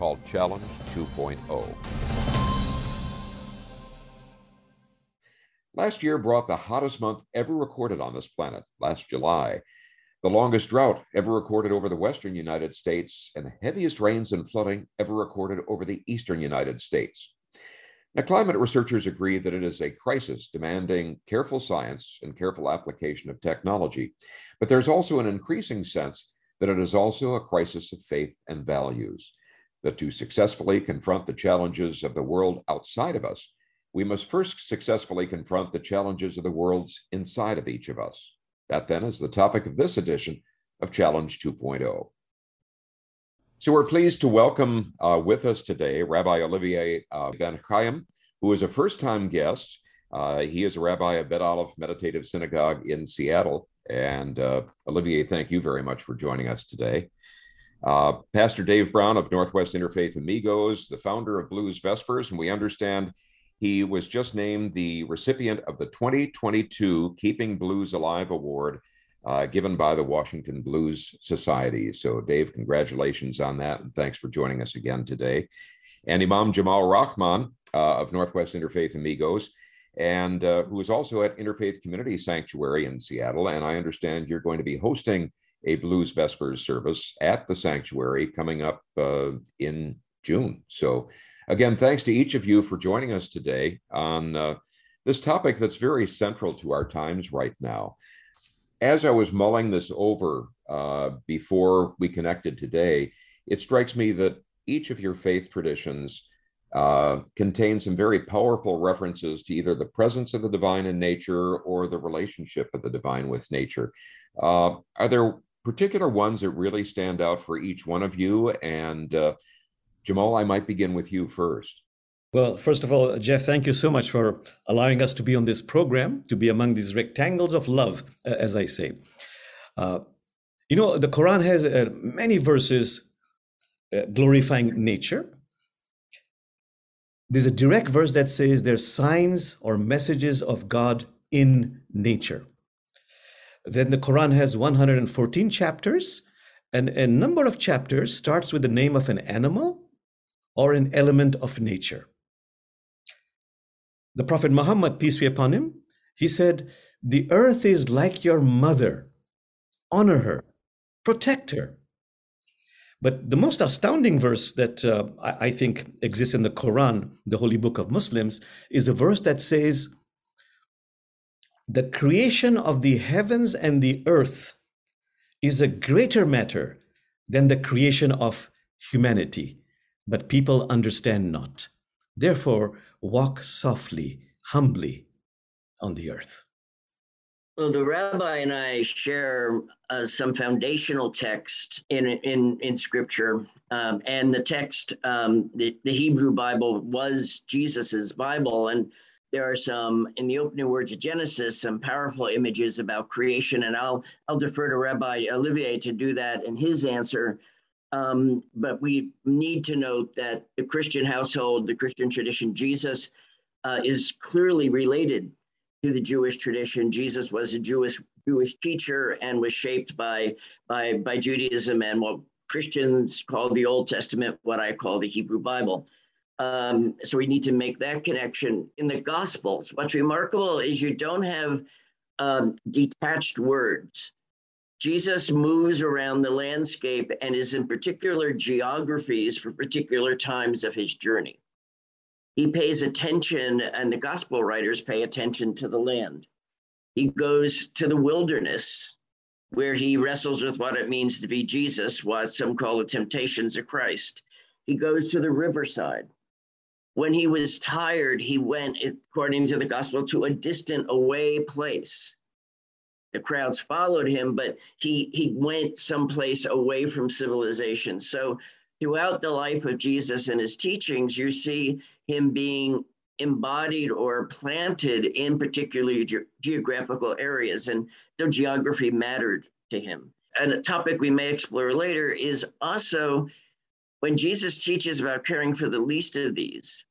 called Challenge 2.0. Last year brought the hottest month ever recorded on this planet, last July, the longest drought ever recorded over the western United States, and the heaviest rains and flooding ever recorded over the eastern United States. Now, climate researchers agree that it is a crisis demanding careful science and careful application of technology. But there's also an increasing sense that it is also a crisis of faith and values. That to successfully confront the challenges of the world outside of us, we must first successfully confront the challenges of the worlds inside of each of us. That then is the topic of this edition of Challenge 2.0. So we're pleased to welcome uh, with us today Rabbi Olivier uh, Ben Chaim, who is a first time guest. Uh, he is a rabbi of Bet Aleph Meditative Synagogue in Seattle. And uh, Olivier, thank you very much for joining us today. Uh, Pastor Dave Brown of Northwest Interfaith Amigos, the founder of Blues Vespers, and we understand he was just named the recipient of the 2022 Keeping Blues Alive Award uh, given by the Washington Blues Society. So, Dave, congratulations on that, and thanks for joining us again today. And Imam Jamal Rahman uh, of Northwest Interfaith Amigos, and uh, who is also at Interfaith Community Sanctuary in Seattle. And I understand you're going to be hosting a Blues Vespers service at the sanctuary coming up uh, in June. So, again, thanks to each of you for joining us today on uh, this topic that's very central to our times right now as I was mulling this over uh, before we connected today, it strikes me that each of your faith traditions uh, contain some very powerful references to either the presence of the divine in nature or the relationship of the divine with nature. Uh, are there particular ones that really stand out for each one of you? And uh, Jamal, I might begin with you first. Well, first of all, Jeff, thank you so much for allowing us to be on this program, to be among these rectangles of love, as I say. Uh, you know, the Quran has uh, many verses uh, glorifying nature. There's a direct verse that says there's signs or messages of God in nature. Then the Quran has 114 chapters, and a number of chapters starts with the name of an animal or an element of nature the Prophet Muhammad, peace be upon him, he said, The earth is like your mother. Honor her, protect her. But the most astounding verse that uh, I, I think exists in the Quran, the holy book of Muslims, is a verse that says, The creation of the heavens and the earth is a greater matter than the creation of humanity, but people understand not. Therefore, walk softly, humbly on the earth. Well, the rabbi and I share uh, some foundational text in in in Scripture, um, and the text, um, the, the Hebrew Bible was Jesus's Bible, and there are some in the opening words of Genesis, some powerful images about creation, and I'll I'll defer to Rabbi Olivier to do that in his answer. Um, but we need to note that the Christian household, the Christian tradition, Jesus uh, is clearly related to the Jewish tradition. Jesus was a Jewish Jewish teacher and was shaped by by by Judaism and what Christians call the Old Testament, what I call the Hebrew Bible. Um, so we need to make that connection in the Gospels. What's remarkable is you don't have um, detached words. Jesus moves around the landscape and is in particular geographies for particular times of his journey. He pays attention, and the gospel writers pay attention to the land. He goes to the wilderness where he wrestles with what it means to be Jesus, what some call the temptations of Christ. He goes to the riverside. When he was tired, he went, according to the gospel, to a distant away place the crowds followed him, but he he went someplace away from civilization. So throughout the life of Jesus and his teachings, you see him being embodied or planted in particularly ge- geographical areas. And the geography mattered to him. And a topic we may explore later is also when Jesus teaches about caring for the least of these,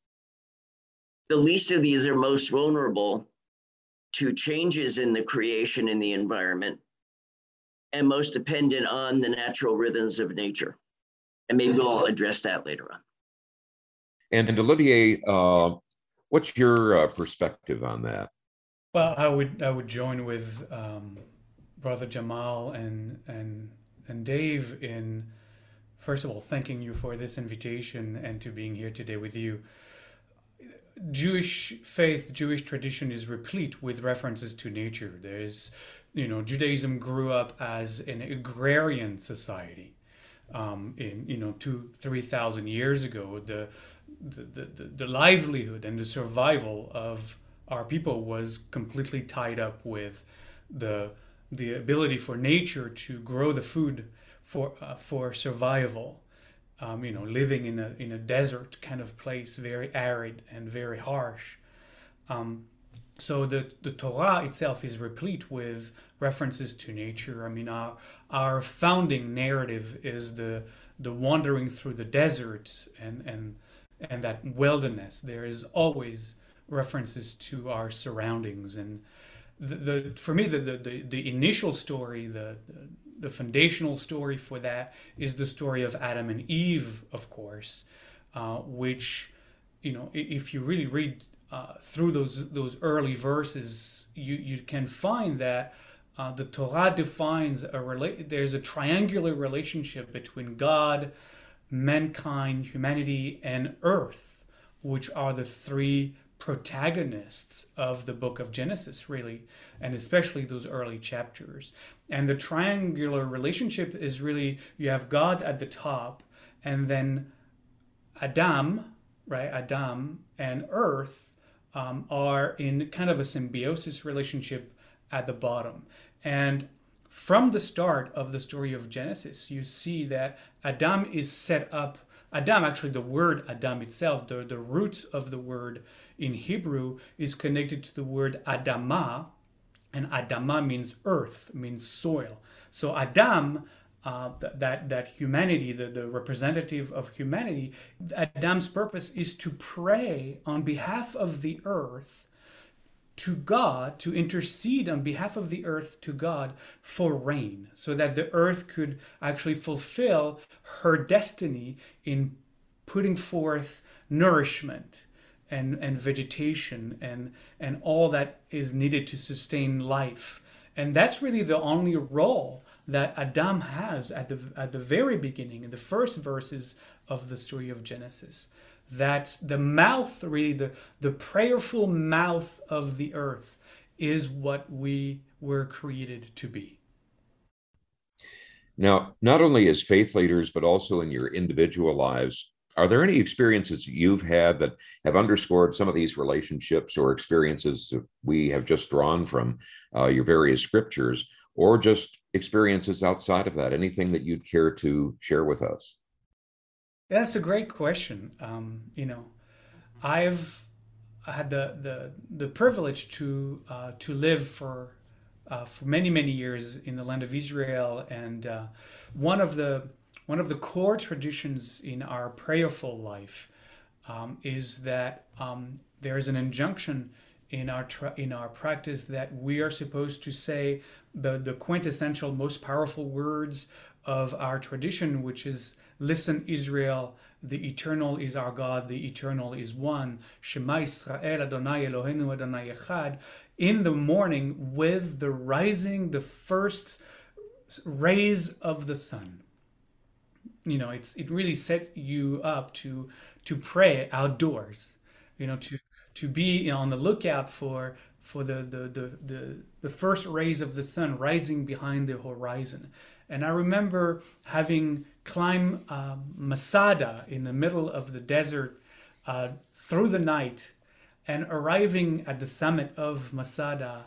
the least of these are most vulnerable to changes in the creation in the environment and most dependent on the natural rhythms of nature. And maybe we'll address that later on. And, and Olivier, uh, what's your uh, perspective on that? Well, I would I would join with um, Brother Jamal and and and Dave in first of all thanking you for this invitation and to being here today with you. Jewish faith, Jewish tradition is replete with references to nature. There's, you know, Judaism grew up as an agrarian society. Um, in you know two three thousand years ago, the the, the the livelihood and the survival of our people was completely tied up with the the ability for nature to grow the food for uh, for survival um, you know, living in a in a desert kind of place, very arid and very harsh. Um, so the the Torah itself is replete with references to nature. I mean, our our founding narrative is the the wandering through the desert and and and that wilderness. There is always references to our surroundings and the, the for me the, the the initial story the, the foundational story for that is the story of Adam and Eve, of course, uh, which, you know, if you really read uh, through those those early verses, you you can find that uh, the Torah defines a rela- there's a triangular relationship between God, mankind, humanity, and earth, which are the three protagonists of the book of Genesis, really, and especially those early chapters. And the triangular relationship is really you have God at the top, and then Adam, right? Adam and Earth um, are in kind of a symbiosis relationship at the bottom. And from the start of the story of Genesis, you see that Adam is set up. Adam, actually, the word Adam itself, the, the root of the word in Hebrew is connected to the word Adama, and Adama means earth, means soil. So Adam, uh, that that humanity, the, the representative of humanity, Adam's purpose is to pray on behalf of the earth to God, to intercede on behalf of the earth to God for rain, so that the earth could actually fulfill her destiny in putting forth nourishment and, and vegetation and, and all that is needed to sustain life. And that's really the only role that Adam has at the, at the very beginning, in the first verses of the story of Genesis. That the mouth, really, the, the prayerful mouth of the earth is what we were created to be. Now, not only as faith leaders, but also in your individual lives, are there any experiences you've had that have underscored some of these relationships or experiences we have just drawn from uh, your various scriptures, or just experiences outside of that? Anything that you'd care to share with us? That's a great question. Um, you know, I've had the the the privilege to uh, to live for uh, for many many years in the land of Israel, and uh, one of the one of the core traditions in our prayerful life um, is that um, there is an injunction in our tra- in our practice that we are supposed to say the the quintessential most powerful words of our tradition which is listen Israel the eternal is our God the eternal is one. Shema Israel Adonai Eloheinu Adonai Echad in the morning with the rising the first rays of the sun you know it's it really sets you up to to pray outdoors you know to to be you know, on the lookout for for the, the the the the first rays of the sun rising behind the horizon. And i remember having climbed uh, masada in the middle of the desert uh, through the night and arriving at the summit of masada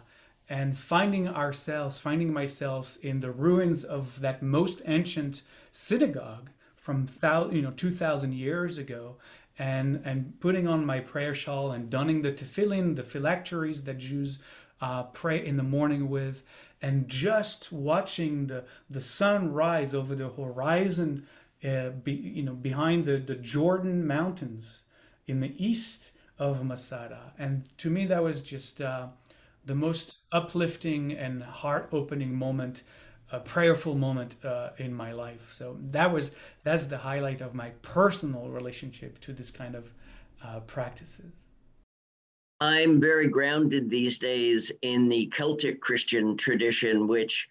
and finding ourselves, finding myself in the ruins of that most ancient synagogue from you know 2,000 years ago, and and putting on my prayer shawl and donning the tefillin, the phylacteries that Jews uh, pray in the morning with, and just watching the the sun rise over the horizon, uh, be, you know, behind the the Jordan mountains in the east of Masada, and to me that was just uh, the most uplifting and heart opening moment a prayerful moment uh, in my life. So that was that's the highlight of my personal relationship to this kind of uh, practices. I'm very grounded these days in the Celtic Christian tradition, which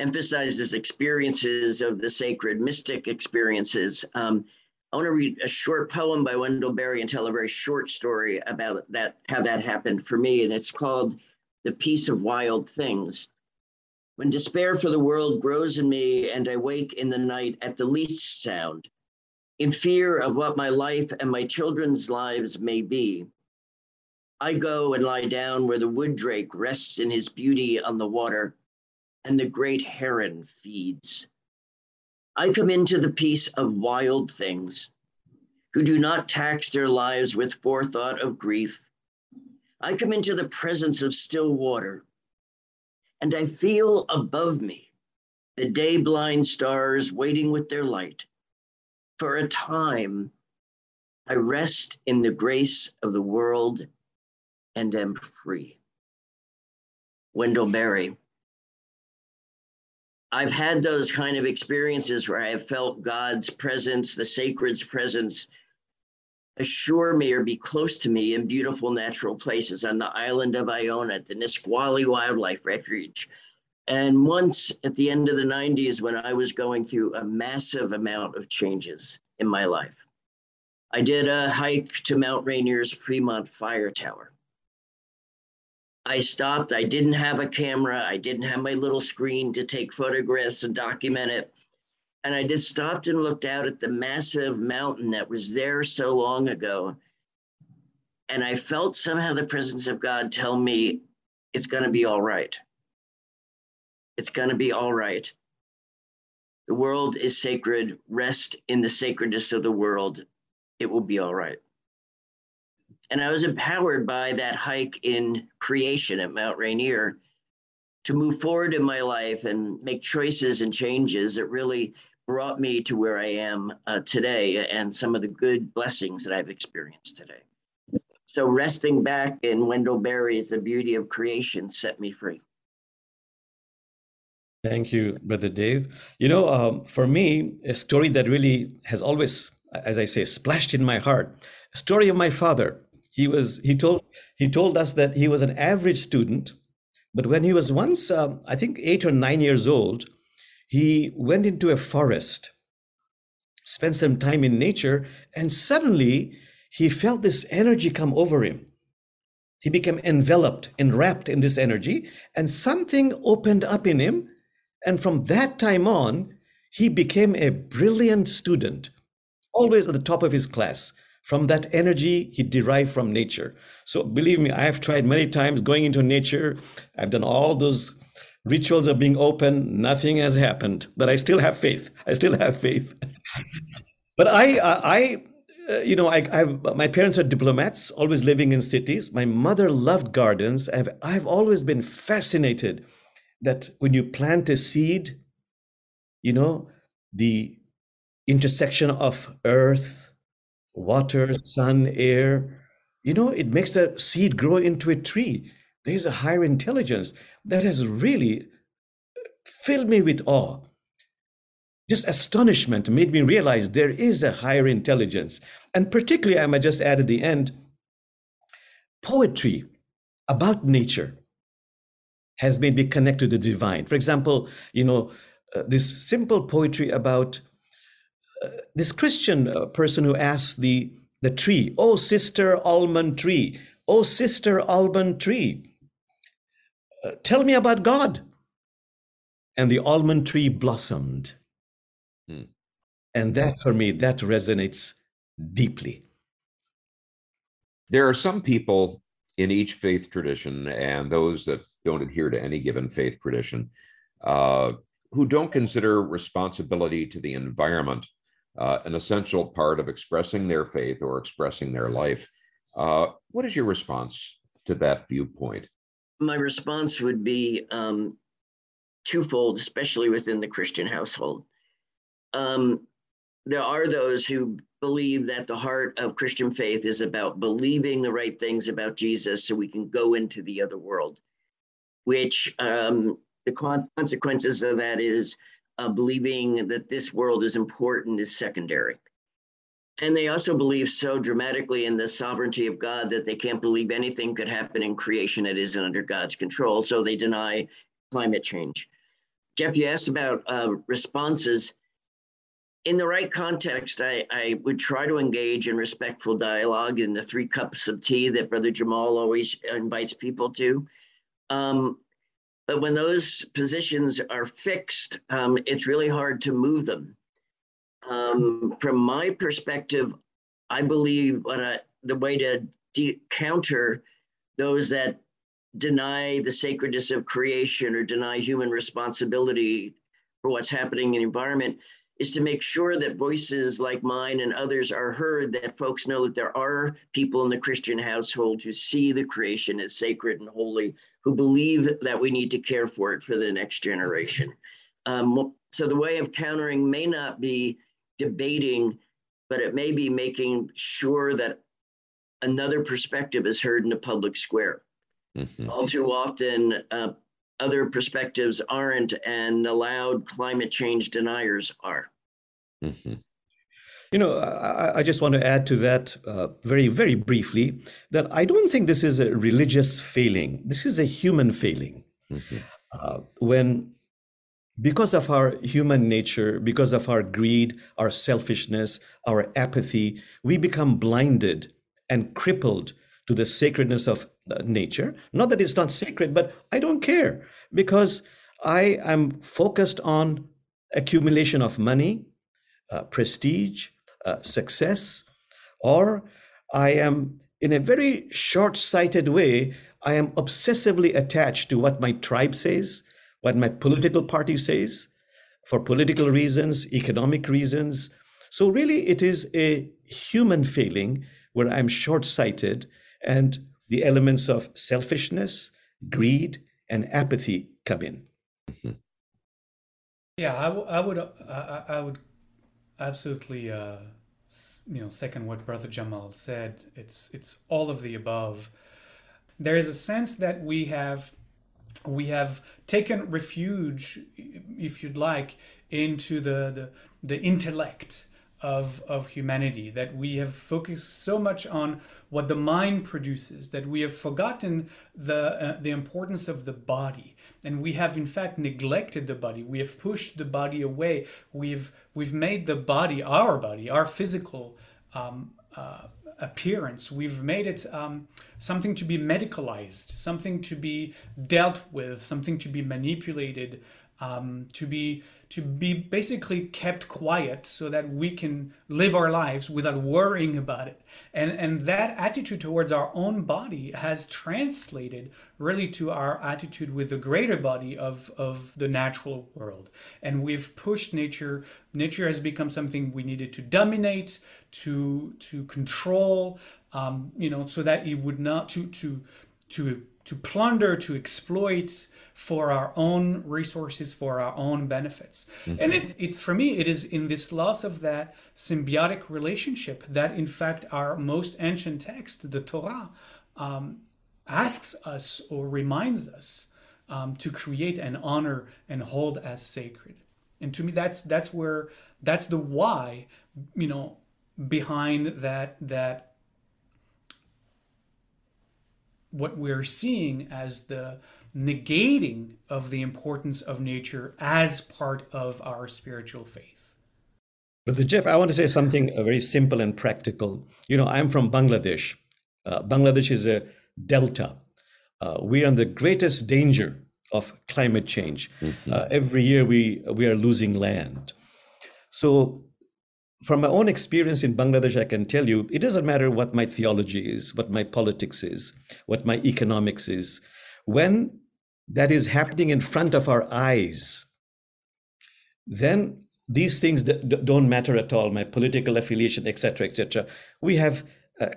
emphasizes experiences of the sacred, mystic experiences. Um, I want to read a short poem by Wendell Berry and tell a very short story about that, how that happened for me. And it's called The Peace of Wild Things. When despair for the world grows in me and I wake in the night at the least sound, in fear of what my life and my children's lives may be, I go and lie down where the wood drake rests in his beauty on the water and the great heron feeds. I come into the peace of wild things who do not tax their lives with forethought of grief. I come into the presence of still water and I feel above me the day blind stars waiting with their light. For a time, I rest in the grace of the world and am free. Wendell Berry. I've had those kind of experiences where I have felt God's presence, the sacred's presence, assure me or be close to me in beautiful natural places on the island of Iona, at the Nisqually Wildlife Refuge. And once at the end of the 90s, when I was going through a massive amount of changes in my life, I did a hike to Mount Rainier's Fremont Fire Tower. I stopped. I didn't have a camera. I didn't have my little screen to take photographs and document it. And I just stopped and looked out at the massive mountain that was there so long ago. And I felt somehow the presence of God tell me, it's going to be all right. It's going to be all right. The world is sacred. Rest in the sacredness of the world. It will be all right. And I was empowered by that hike in creation at Mount Rainier to move forward in my life and make choices and changes that really brought me to where I am uh, today and some of the good blessings that I've experienced today. So resting back in Wendell Berry's The Beauty of Creation set me free. Thank you, Brother Dave. You know, um, for me, a story that really has always, as I say, splashed in my heart, a story of my father. He was he told he told us that he was an average student, but when he was once, um, I think, eight or nine years old, he went into a forest, spent some time in nature, and suddenly he felt this energy come over him. He became enveloped, enwrapped in this energy, and something opened up in him. And from that time on, he became a brilliant student, always at the top of his class. From that energy he derived from nature. So believe me, I have tried many times going into nature. I've done all those rituals are being open. Nothing has happened but i still have faith. I still have faith. But i i uh, you know I, I my parents are diplomats always living in cities. My mother loved gardens. I've i've always been fascinated that when you plant a seed you know the intersection of earth water sun air you know it makes the seed grow into a tree there's a higher intelligence that has really filled me with awe. Just astonishment made me realize there is a higher intelligence. And particularly, I might just add at the end poetry about nature has made me connect to the divine. For example, you know, uh, this simple poetry about uh, this Christian uh, person who asked the, the tree, Oh, sister almond tree, oh, sister almond tree, tell me about God. And the almond tree blossomed. Hmm. And that for me, that resonates deeply. There are some people in each faith tradition and those that don't adhere to any given faith tradition uh, who don't consider responsibility to the environment uh, an essential part of expressing their faith or expressing their life. Uh, what is your response to that viewpoint? My response would be um, twofold, especially within the Christian household. Um, there are those who believe that the heart of Christian faith is about believing the right things about Jesus so we can go into the other world, which um, the consequences of that is uh, believing that this world is important is secondary. And they also believe so dramatically in the sovereignty of God that they can't believe anything could happen in creation that isn't under God's control. So they deny climate change. Jeff, you asked about uh, responses. In the right context, I, I would try to engage in respectful dialogue in the three cups of tea that Brother Jamal always invites people to. Um, but when those positions are fixed, um, it's really hard to move them. Um, from my perspective, I believe what I, the way to de- counter those that deny the sacredness of creation or deny human responsibility for what's happening in the environment is to make sure that voices like mine and others are heard, that folks know that there are people in the Christian household who see the creation as sacred and holy, who believe that we need to care for it for the next generation. Um, so the way of countering may not be debating, but it may be making sure that another perspective is heard in the public square. Mm-hmm. All too often, uh, other perspectives aren't, and the loud climate change deniers are. Mm-hmm. You know, I, I, just want to add to that uh, very, very briefly that I don't think this is a religious failing. This is a human failing. Mm-hmm. Uh, when, because of our human nature, because of our greed, our selfishness, our apathy, we become blinded and crippled to the sacredness of uh, nature. Not that it's not sacred, but I don't care because I am focused on accumulation of money, uh, prestige, uh, success, or I am in a very short sighted way, I am obsessively attached to what my tribe says, what my political party says, for political reasons, economic reasons. So, really, it is a human failing where I'm short sighted and the elements of selfishness, greed, and apathy come in. Mm-hmm. Yeah, I, w- I would I, I would absolutely uh, you know second what Brother Jamal said. It's it's all of the above. There is a sense that we have we have taken refuge, if you'd like, into the the, the intellect of, of humanity, that we have focused so much on what the mind produces that we have forgotten the, uh, the importance of the body. And we have, in fact, neglected the body. We have pushed the body away. We've, we've made the body, our body, our physical um, uh, appearance, we've made it um, something to be medicalized, something to be dealt with, something to be manipulated, um, to be to be basically kept quiet so that we can live our lives without worrying about it. And and that attitude towards our own body has translated really to our attitude with the greater body of of the natural world. And we've pushed nature nature has become something we needed to dominate to to control um, you know so that it would not to to to to plunder to exploit for our own resources, for our own benefits. Mm-hmm. And it, it, for me, it is in this loss of that symbiotic relationship that, in fact, our most ancient text, the Torah, um, asks us or reminds us um, to create and honor and hold as sacred. And to me, that's that's where that's the why, you know, behind that that what we're seeing as the negating of the importance of nature as part of our spiritual faith. But Jeff, I want to say something uh, very simple and practical. You know, I'm from Bangladesh. Uh, Bangladesh is a delta. Uh, we are in the greatest danger of climate change. Mm-hmm. Uh, every year we we are losing land. So, from my own experience in Bangladesh, I can tell you it doesn't matter what my theology is, what my politics is, what my economics is. When that is happening in front of our eyes, then these things don't matter at all, my political affiliation, etc., etc. We have uh,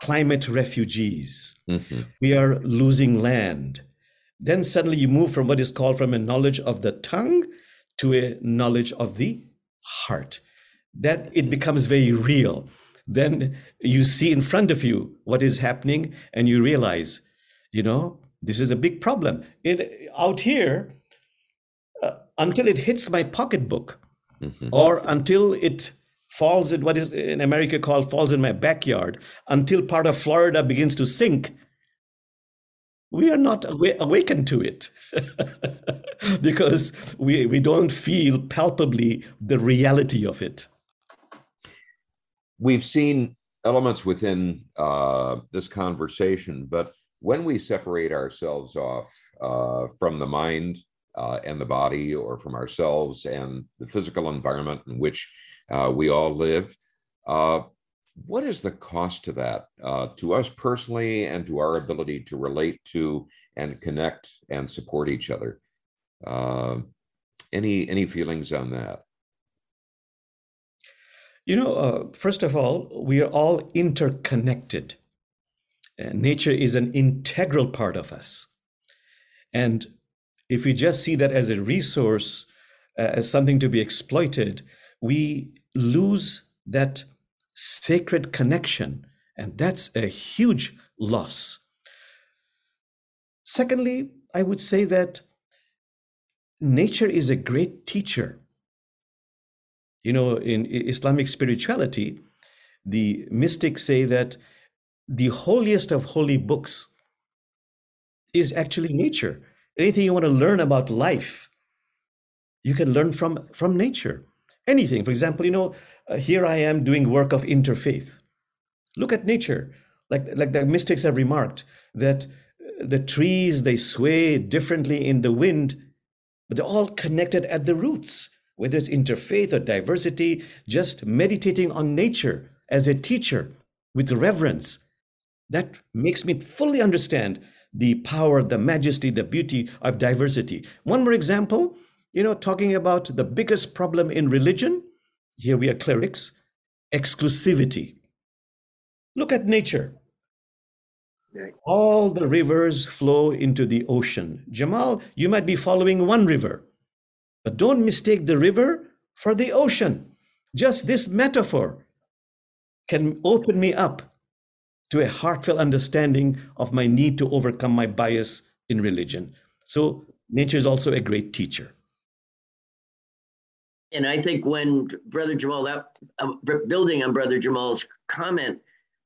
climate refugees. Mm-hmm. We are losing land. Then suddenly you move from what is called from a knowledge of the tongue to a knowledge of the heart. That it becomes very real. Then you see in front of you what is happening and you realize, you know, this is a big problem. It, out here, uh, until it hits my pocketbook mm-hmm. or until it falls in what is in America called falls in my backyard, until part of Florida begins to sink, we are not aw- awakened to it because we, we don't feel palpably the reality of it. We've seen elements within uh, this conversation, but when we separate ourselves off uh, from the mind uh, and the body, or from ourselves and the physical environment in which uh, we all live, uh, what is the cost to that uh, to us personally and to our ability to relate to and connect and support each other? Any any feelings on that you know uh, first of all we are all interconnected uh, nature is an integral part of us and if we just see that as a resource uh, as something to be exploited we lose that sacred connection. And that's a huge loss. Secondly, I would say that nature is a great teacher. You know, in Islamic spirituality, the mystics say that the holiest of holy books is actually nature. Anything you want to learn about life, you can learn from, from nature anything. For example, you know, uh, here I am doing work of interfaith. Look at nature. Like, like the mystics have remarked that uh, the trees, they sway differently in the wind, but they're all connected at the roots, whether it's interfaith or diversity, just meditating on nature as a teacher with reverence. That makes me fully understand the power, the majesty, the beauty of diversity. One more example you know, talking about the biggest problem in religion, here we are clerics, exclusivity. Look at nature. All the rivers flow into the ocean. Jamal, you might be following one river, but don't mistake the river for the ocean. Just this metaphor can open me up to a heartfelt understanding of my need to overcome my bias in religion. So, nature is also a great teacher. And I think when Brother Jamal, that, uh, building on Brother Jamal's comment,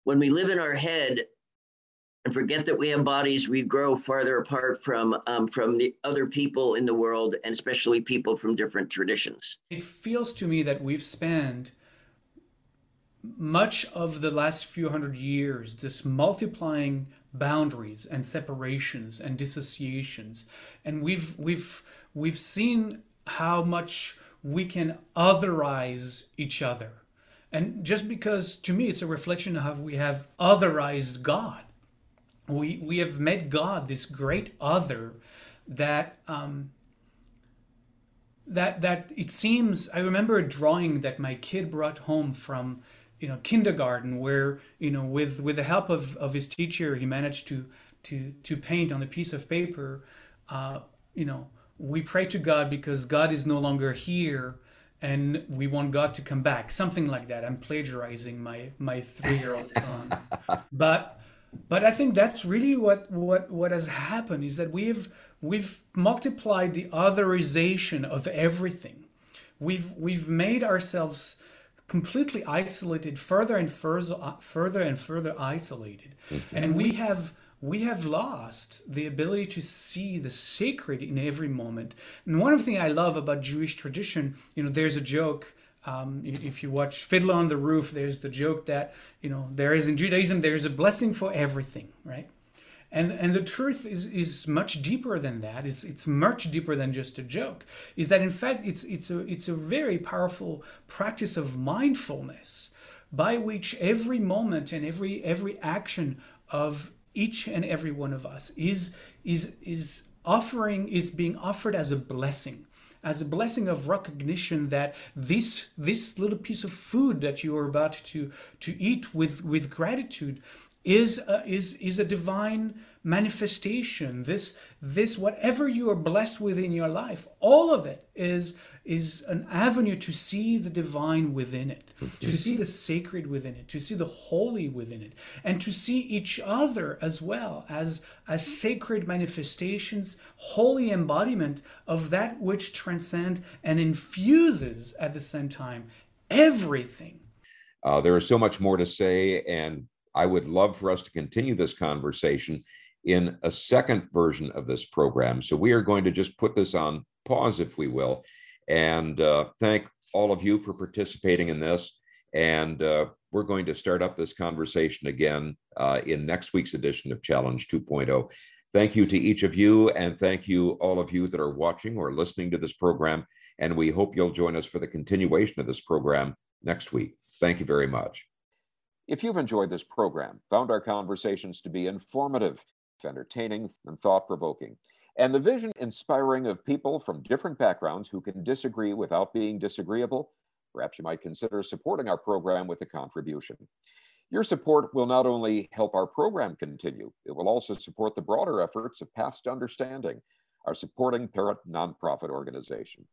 when we live in our head and forget that we have bodies, we grow farther apart from um, from the other people in the world, and especially people from different traditions. It feels to me that we've spent much of the last few hundred years just multiplying boundaries and separations and dissociations, and we've we've we've seen how much we can otherize each other. And just because to me it's a reflection of how we have otherized God. We, we have made God this great other that um, that that it seems I remember a drawing that my kid brought home from you know kindergarten where you know with with the help of, of his teacher he managed to to to paint on a piece of paper uh, you know we pray to God because God is no longer here and we want God to come back. Something like that. I'm plagiarizing my my three year old son. but but I think that's really what what what has happened is that we've we've multiplied the otherization of everything. We've we've made ourselves completely isolated, further and further further and further isolated, mm-hmm. and we have we have lost the ability to see the sacred in every moment. And one of the things I love about Jewish tradition, you know, there's a joke. Um, if you watch Fiddler on the Roof, there's the joke that you know there is in Judaism there's a blessing for everything, right? And and the truth is is much deeper than that. It's it's much deeper than just a joke. Is that in fact it's it's a it's a very powerful practice of mindfulness by which every moment and every every action of each and every one of us is is is offering is being offered as a blessing as a blessing of recognition that this this little piece of food that you are about to to eat with with gratitude is a, is is a divine manifestation. This this whatever you are blessed with in your life all of it is is an avenue to see the divine within it to see the sacred within it to see the holy within it and to see each other as well as as sacred manifestations holy embodiment of that which transcend and infuses at the same time everything. Uh, there is so much more to say and I would love for us to continue this conversation in a second version of this program. So we are going to just put this on pause, if we will, and uh, thank all of you for participating in this. And uh, we're going to start up this conversation again uh, in next week's edition of Challenge 2.0. Thank you to each of you, and thank you all of you that are watching or listening to this program. And we hope you'll join us for the continuation of this program next week. Thank you very much. If you've enjoyed this program, found our conversations to be informative, entertaining, and thought provoking, and the vision inspiring of people from different backgrounds who can disagree without being disagreeable, perhaps you might consider supporting our program with a contribution. Your support will not only help our program continue, it will also support the broader efforts of Paths to Understanding, our supporting parent nonprofit organization.